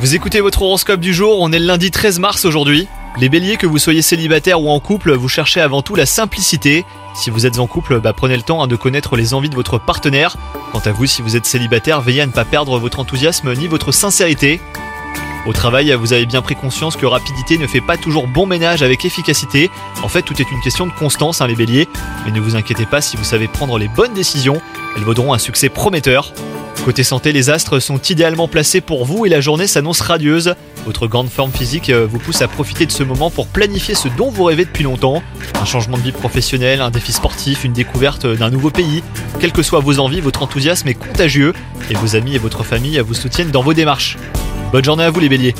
Vous écoutez votre horoscope du jour, on est le lundi 13 mars aujourd'hui. Les béliers, que vous soyez célibataire ou en couple, vous cherchez avant tout la simplicité. Si vous êtes en couple, bah, prenez le temps hein, de connaître les envies de votre partenaire. Quant à vous, si vous êtes célibataire, veillez à ne pas perdre votre enthousiasme ni votre sincérité. Au travail, vous avez bien pris conscience que rapidité ne fait pas toujours bon ménage avec efficacité. En fait, tout est une question de constance, hein, les béliers. Mais ne vous inquiétez pas, si vous savez prendre les bonnes décisions, elles vaudront un succès prometteur. Côté santé, les astres sont idéalement placés pour vous et la journée s'annonce radieuse. Votre grande forme physique euh, vous pousse à profiter de ce moment pour planifier ce dont vous rêvez depuis longtemps. Un changement de vie professionnel, un défi sportif, une découverte d'un nouveau pays. Quelles que soient vos envies, votre enthousiasme est contagieux et vos amis et votre famille vous soutiennent dans vos démarches. Bonne journée à vous les béliers